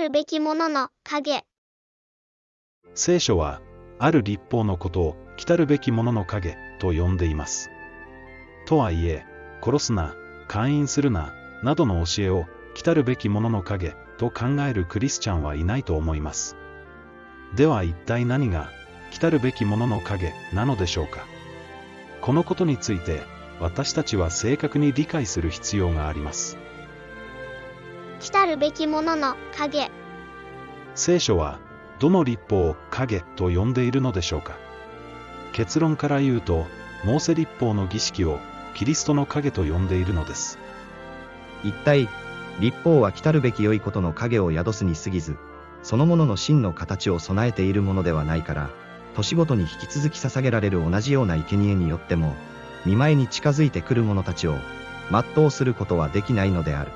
るべきものの影。聖書は、ある立法のことを、来たるべきものの影、と呼んでいます。とはいえ、殺すな、勧誘するな、などの教えを、来たるべきものの影、と考えるクリスチャンはいないと思います。では一体何が、来たるべきものの影、なのでしょうか。このことについて、私たちは正確に理解する必要があります。来たるべきものの影。聖書は、どの立法を影と呼んでいるのでしょうか？結論から言うと、モーセ立法の儀式をキリストの影と呼んでいるのです。一体、立法は来たるべき良いことの影を宿すに過ぎず、そのものの真の形を備えているものではないから、年ごとに引き続き捧げられる同じような生贄によっても、見舞いに近づいてくる者たちを、全うすることはできないのである。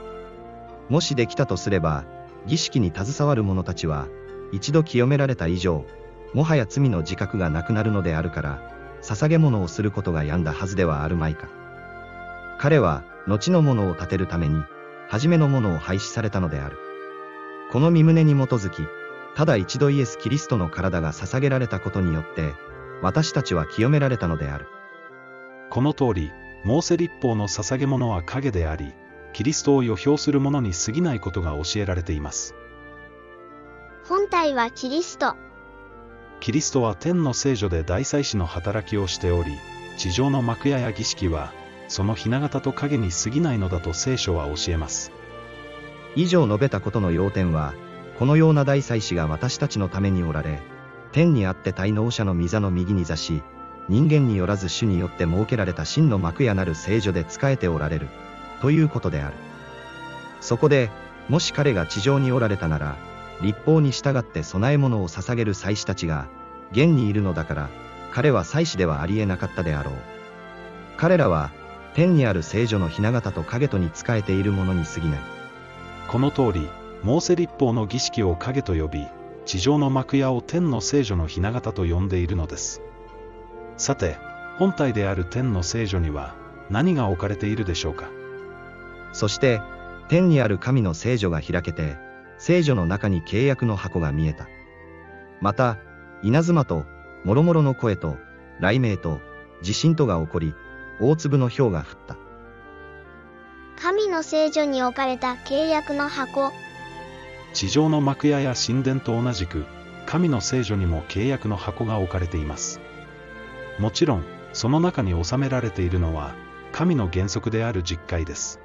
もしできたとすれば、儀式に携わる者たちは、一度清められた以上、もはや罪の自覚がなくなるのであるから、捧げ物をすることが病んだはずではあるまいか。彼は、後のものを立てるために、初めのものを廃止されたのである。この身旨に基づき、ただ一度イエス・キリストの体が捧げられたことによって、私たちは清められたのである。この通り、モーセ立法の捧げ物は影であり、キリストを予表するものに過ぎないことが教えられています。本体はキリスト。キリストは天の聖女で大祭司の働きをしており、地上の幕屋や儀式は、その雛形と影に過ぎないのだと聖書は教えます。以上述べたことの要点は、このような大祭司が私たちのためにおられ、天にあって滞納者の御座の右に座し、人間によらず主によって設けられた真の幕屋なる聖女で仕えておられる、ということである。そこで、もし彼が地上におられたなら、立法に従って供え物を捧げる祭司たちが、現にいるのだから、彼は祭司ではありえなかったであろう。彼らは、天にある聖女の雛形と影とに仕えているものに過ぎない。この通り、モーセ立法の儀式を影と呼び、地上の幕屋を天の聖女の雛形と呼んでいるのです。さて、本体である天の聖女には、何が置かれているでしょうか。そして、天にある神の聖女が開けて、聖女の中に契約の箱が見えた。また、稲妻と、もろもろの声と、雷鳴と、地震とが起こり、大粒の氷が降った。神の聖女に置かれた契約の箱。地上の幕屋や神殿と同じく、神の聖女にも契約の箱が置かれています。もちろん、その中に収められているのは、神の原則である実会です。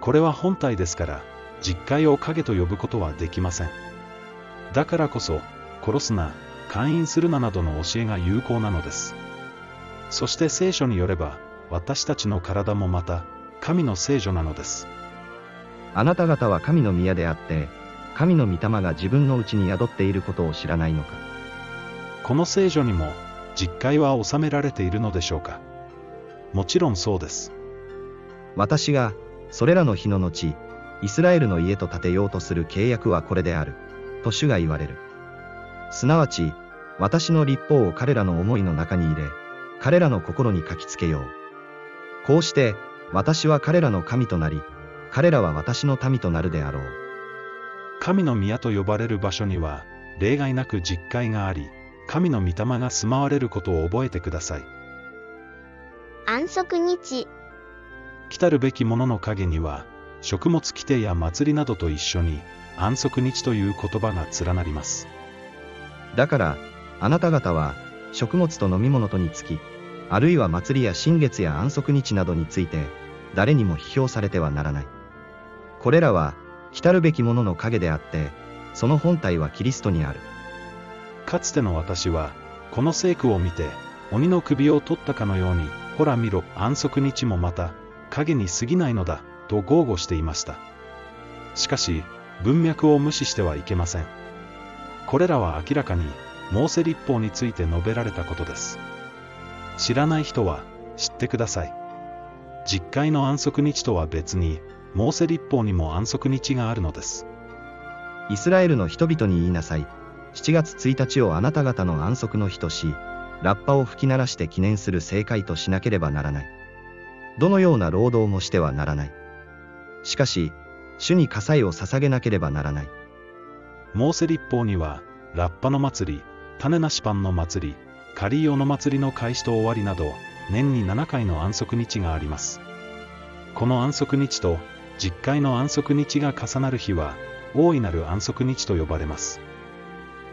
これは本体ですから、実会を影と呼ぶことはできません。だからこそ、殺すな、勧誘するななどの教えが有効なのです。そして聖書によれば、私たちの体もまた、神の聖女なのです。あなた方は神の宮であって、神の御霊が自分のうちに宿っていることを知らないのか。この聖女にも、実会は収められているのでしょうか。もちろんそうです。私が、それらの日の後、イスラエルの家と建てようとする契約はこれである。と主が言われる。すなわち、私の立法を彼らの思いの中に入れ、彼らの心に書きつけよう。こうして、私は彼らの神となり、彼らは私の民となるであろう。神の宮と呼ばれる場所には、例外なく実会があり、神の御霊が住まわれることを覚えてください。安息日。来たるべきものの影には、食物規定や祭りなどと一緒に、安息日という言葉が連なります。だから、あなた方は、食物と飲み物とにつき、あるいは祭りや新月や安息日などについて、誰にも批評されてはならない。これらは、来たるべきものの影であって、その本体はキリストにある。かつての私は、この聖句を見て、鬼の首を取ったかのように、ほら見ろ、安息日もまた、影に過ぎないのだ、と豪語していました。しかし、文脈を無視してはいけません。これらは明らかに、モーセ立法について述べられたことです。知らない人は、知ってください。実会の安息日とは別に、モーセ立法にも安息日があるのです。イスラエルの人々に言いなさい。7月1日をあなた方の安息の日とし、ラッパを吹き鳴らして記念する正会としなければならない。どのような労働もしてはならない。しかし、主に火祭を捧げなければならない。モーセ立法には、ラッパの祭り、種なしパンの祭り、カリオの祭りの開始と終わりなど、年に7回の安息日があります。この安息日と、実会の安息日が重なる日は、大いなる安息日と呼ばれます。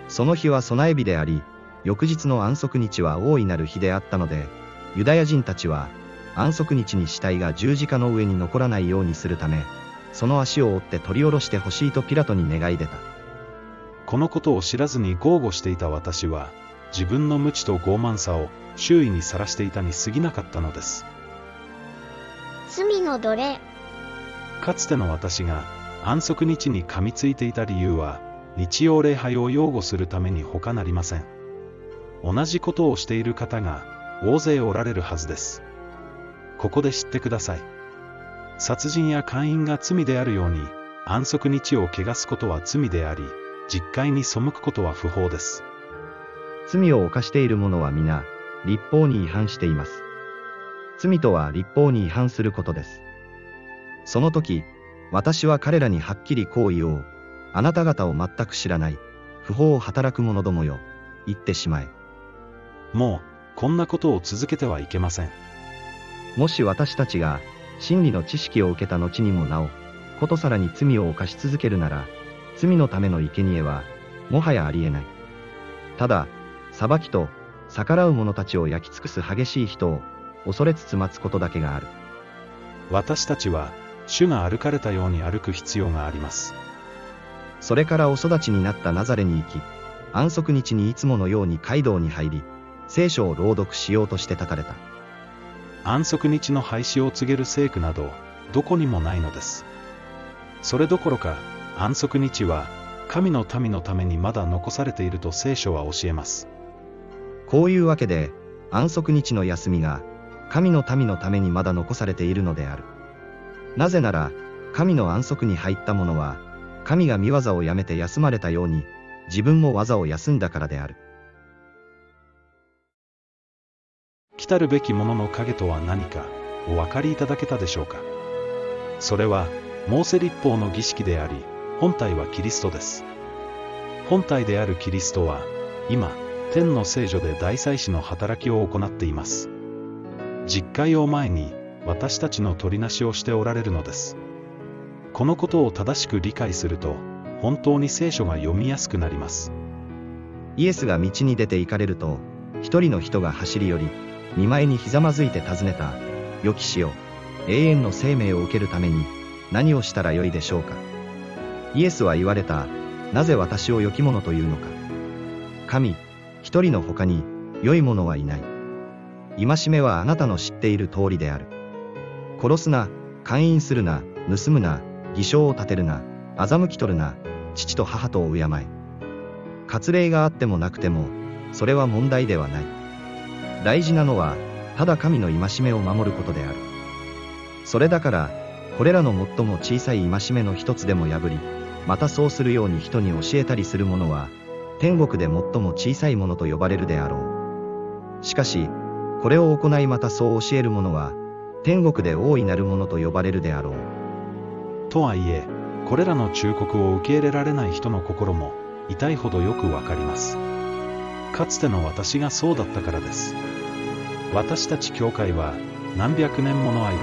その日は備え日であり、翌日の安息日は大いなる日であったので、ユダヤ人たちは、安息日に死体が十字架の上に残らないようにするため、その足を折って取り下ろしてほしいとピラトに願い出た。このことを知らずに豪語していた私は、自分の無知と傲慢さを周囲にさらしていたに過ぎなかったのです。罪の奴隷。かつての私が安息日に噛みついていた理由は、日曜礼拝を擁護するために他なりません。同じことをしている方が大勢おられるはずです。ここで知ってください。殺人や姦淫が罪であるように、安息日を汚すことは罪であり、実戒に背くことは不法です。罪を犯している者は皆、立法に違反しています。罪とは立法に違反することです。その時、私は彼らにはっきりこう言おう。あなた方を全く知らない、不法を働く者どもよ、言ってしまえ。もう、こんなことを続けてはいけません。もし私たちが、真理の知識を受けた後にもなお、ことさらに罪を犯し続けるなら、罪のための生贄は、もはやありえない。ただ、裁きと、逆らう者たちを焼き尽くす激しい人を、恐れつつ待つことだけがある。私たちは、主が歩かれたように歩く必要があります。それからお育ちになったナザレに行き、安息日にいつものように街道に入り、聖書を朗読しようとして立たれた。安息日の廃止を告げる聖句など、どこにもないのです。それどころか、安息日は、神の民のためにまだ残されていると聖書は教えます。こういうわけで、安息日の休みが、神の民のためにまだ残されているのである。なぜなら、神の安息に入った者は、神が見業をやめて休まれたように、自分も技を休んだからである。来るべきものの影とは何か、お分かりいただけたでしょうか。それは、モーセ立法の儀式であり、本体はキリストです。本体であるキリストは、今、天の聖女で大祭司の働きを行っています。実会を前に、私たちの取りなしをしておられるのです。このことを正しく理解すると、本当に聖書が読みやすくなります。イエスが道に出て行かれると、一人の人が走り寄り、見舞いにひざまずいて尋ねた、良き死よ、永遠の生命を受けるために、何をしたらよいでしょうか。イエスは言われた、なぜ私を良き者というのか。神、一人の他に、良い者はいない。戒めはあなたの知っている通りである。殺すな、勧誘するな、盗むな、偽証を立てるな、欺き取るな、父と母とを敬え。割礼があってもなくても、それは問題ではない。大事なのは、ただ神の戒めを守ることである。それだから、これらの最も小さい戒めの一つでも破り、またそうするように人に教えたりする者は、天国で最も小さいものと呼ばれるであろう。しかし、これを行いまたそう教える者は、天国で大いなるものと呼ばれるであろう。とはいえ、これらの忠告を受け入れられない人の心も、痛いほどよくわかります。かつての私がそうだったからです。私たち教会は、何百年もの間、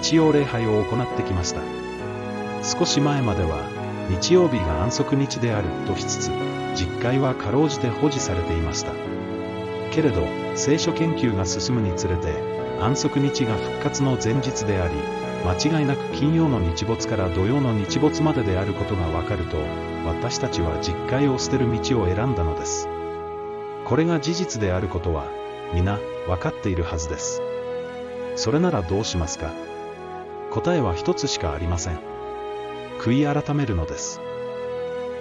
日曜礼拝を行ってきました。少し前までは、日曜日が安息日であるとしつつ、実会はかろうじて保持されていました。けれど、聖書研究が進むにつれて、安息日が復活の前日であり、間違いなく金曜の日没から土曜の日没までであることがわかると、私たちは実会を捨てる道を選んだのです。これが事実であることは、皆、分かっているはずです。それならどうしますか？答えは一つしかありません。悔い改めるのです。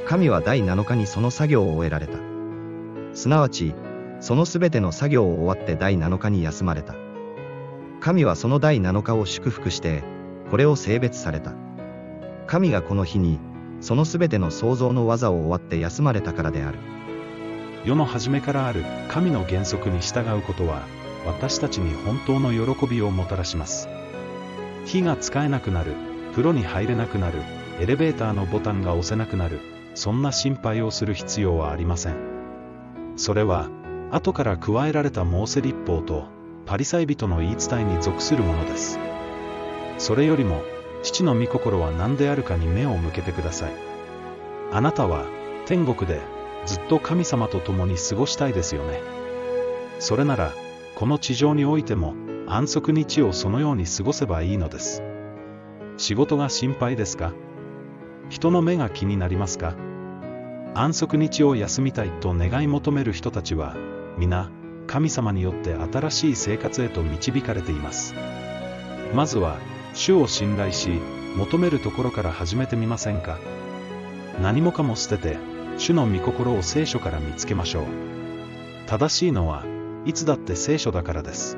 神は第7日にその作業を終えられた。すなわち、そのすべての作業を終わって第7日に休まれた。神はその第7日を祝福して、これを性別された。神がこの日に、そのすべての創造の技を終わって休まれたからである。世の初めからある神の原則に従うことは、私たちに本当の喜びをもたらします。火が使えなくなる、風呂に入れなくなる、エレベーターのボタンが押せなくなる、そんな心配をする必要はありません。それは、後から加えられたモーセ立法と、パリサイ人の言い伝えに属するものです。それよりも、父の御心は何であるかに目を向けてください。あなたは、天国で、ずっと神様と共に過ごしたいですよね。それなら、この地上においても、安息日をそのように過ごせばいいのです。仕事が心配ですか？人の目が気になりますか？安息日を休みたいと願い求める人たちは、皆、神様によって新しい生活へと導かれています。まずは、主を信頼し、求めるところから始めてみませんか？何もかも捨てて、主の御心を聖書から見つけましょう。正しいのは、いつだって聖書だからです。